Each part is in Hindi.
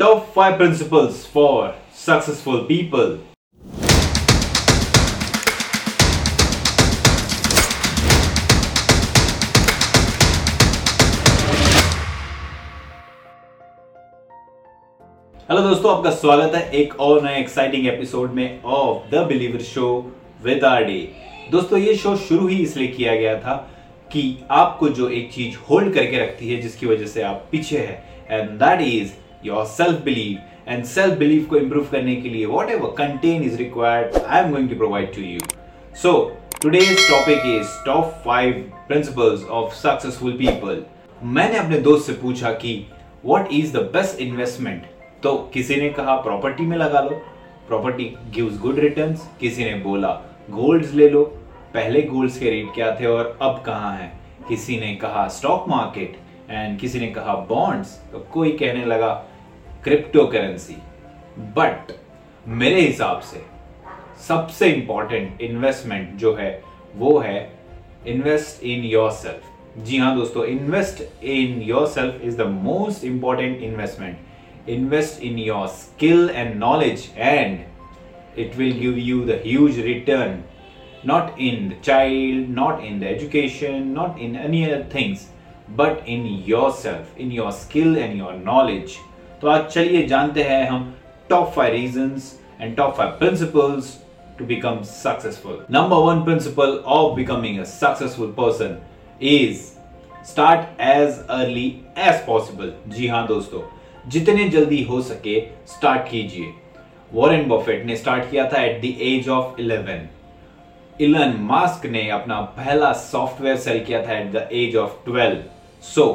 Top 5 principles for successful people. Hello दोस्तों, आपका स्वागत है एक और नए एक्साइटिंग एपिसोड में of the believer show with R D दोस्तों, ये शो शुरू ही इसलिए किया गया था कि आपको जो एक चीज़ होल्ड करके रखती है जिसकी वजह से आप पीछे है and that is your self believe and self believe को इंप्रूव करने के लिए whatever content is required I am going to provide to you so today's topic is top five principles of successful people मैंने अपने दोस्त से पूछा कि what is the best investment तो किसी ने कहा प्रॉपर्टी में लगा लो. प्रॉपर्टी गिव्स गुड रिटर्न्स किसी ने बोला गोल्ड्स ले लो. पहले गोल्ड्स के रेट क्या थे और अब कहाँ हैं? किसी ने कहा स्टॉक मार्केट एंड किसी ने कहा बॉन्ड्स तो कोई कहने लगा क्रिप्टो करेंसी बट मेरे हिसाब से, सबसे इंपॉर्टेंट इन्वेस्टमेंट जो है, वो है इन्वेस्ट इन योर सेल्फ जी हाँ दोस्तों invest in your self is the most important investment invest in your skill and knowledge and it will give you dues return not in the child not in the education not in any other things but in your self in your skill and your knowledge तो आज चलिए जानते हैं हम top five reason and top five principles to become successful number one principle of becoming a successful person is start as early as possible. जी हाँ दोस्तों, जितने जल्दी हो सके स्टार्ट कीजिए। वॉरेन बफेट ने स्टार्ट किया था at the age of 11 Elon Musk ने अपना पहला सॉफ्टवेयर सेल किया था at the age of 12 so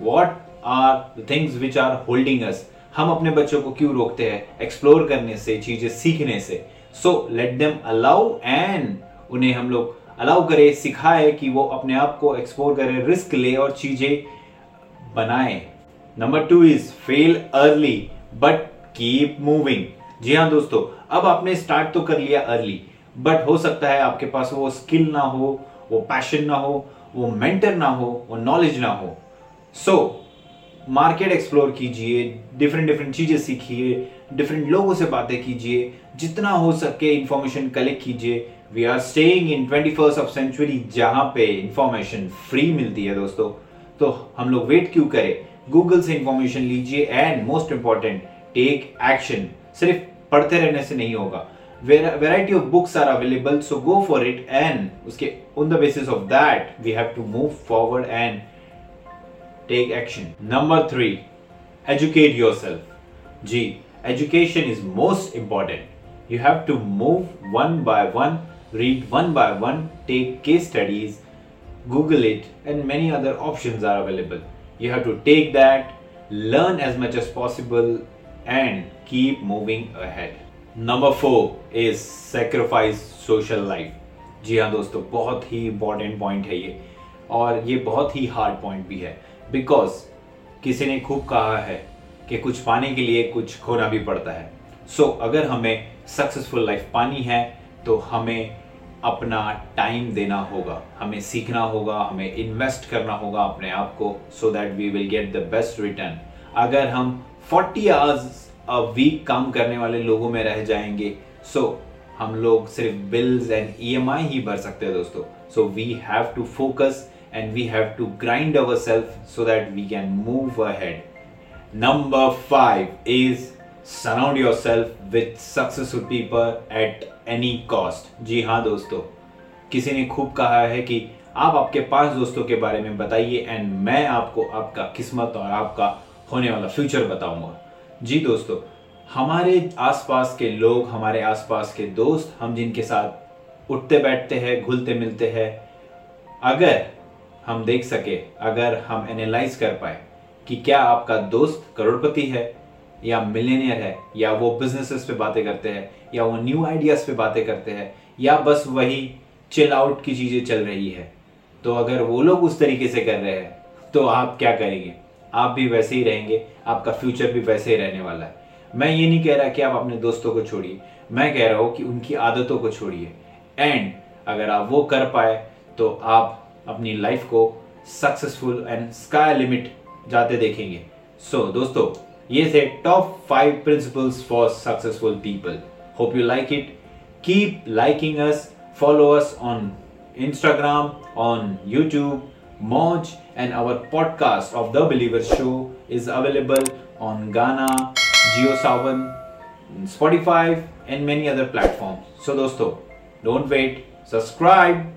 what are the things which are holding us हम अपने बच्चों को क्यों रोकते हैं? एक्सप्लोर करने से, चीज़ें सीखने से। So let them allow and उन्हें हम लोग अलाउ करें, सिखाए कि वो अपने आप को एक्सप्लोर करें रिस्क ले और चीज़ें बनाए। Number two is fail early but keep moving जी हाँ दोस्तों, अब आपने स्टार्ट तो कर लिया अर्ली बट हो सकता है आपके पास वो स्किल ना हो, वो पैशन ना हो, वो मेंटर ना हो, वो नॉलेज ना हो। सो मार्केट एक्सप्लोर कीजिए डिफरेंट डिफरेंट चीज़ें सीखिए डिफरेंट लोगों से बातें कीजिए, जितना हो सके इंफॉर्मेशन कलेक्ट कीजिए। We are staying in twenty first of century जहाँ पे इंफॉर्मेशन फ्री मिलती है दोस्तों। तो हम लोग वेट क्यों करें? गूगल से इंफॉर्मेशन लीजिए and most important take action सिर्फ़ पढ़ते रहने से नहीं होगा। Variety of books are available so go for it and उसके on the basis of that we have to move forward and take action number three educate yourself ji education is most important you have to move one by one read one by one take case studies google it and many other options are available you have to take that learn as much as possible and keep moving ahead number four is sacrifice social life जी हाँ दोस्तों बहुत ही इंपॉर्टेंट पॉइंट है ये और ये बहुत ही हार्ड पॉइंट भी है बिकॉज़ किसी ने खूब कहा है कि कुछ पाने के लिए कुछ खोना भी पड़ता है। सो so, अगर हमें सक्सेसफुल लाइफ पानी है तो हमें अपना टाइम देना होगा। हमें सीखना होगा हमें इन्वेस्ट करना होगा अपने आप को so that we will get the best return अगर हम 40 आवर्स अ वीक काम करने वाले लोगों में रह जाएँगे सो so, हम लोग सिर्फ़ बिल्स एंड ईएमआई ही भर सकते हैं दोस्तों। So we have to focus we have to grind our self so that we can move ahead number five is surround your self with successful people at any जी हाँ दोस्तों, किसी ने खूब कहा है कि आप आपके पाँच दोस्तों के बारे में बताइए एंड मैं आपको आपका किस्मत और आपका होने वाला फ्यूचर बताऊँगा। जी दोस्तों, हमारे आसपास के लोग, हमारे आसपास के दोस्त, हम जिनके साथ उठते बैठते हैं, घुलते मिलते हैं, अगर हम देख सके, अगर हम एनालाइज कर पाए कि क्या आपका दोस्त करोड़पति है, या मिलेनियर है, या वो बिजनेसेस पे बातें करते हैं, या वो न्यू आइडियाज़ पे बातें करते हैं, या बस वही चिल आउट की चीज़ें चल रही है। तो अगर वो लोग उस तरीके से कर रहे हैं तो आप क्या करेंगे? आप भी वैसे ही रहेंगे, आपका फ्यूचर भी वैसे ही रहने वाला है। मैं ये नहीं कह रहा कि आप अपने दोस्तों को छोड़िए, मैं कह रहा हूँ कि उनकी आदतों को छोड़िए। एंड अगर आप वो कर पाए तो आप अपनी लाइफ को सक्सेसफुल एंड स्का लिमिट जाते देखेंगे। सो so, दोस्तों ये थे top five principle for successful people hope you like it keep liking us follow us on Instagram on YouTube Moj and our podcast of the believer show is available on Gaana Jio Saavn Spotify and many other platform so दोस्तों डोंट वेट सब्सक्राइब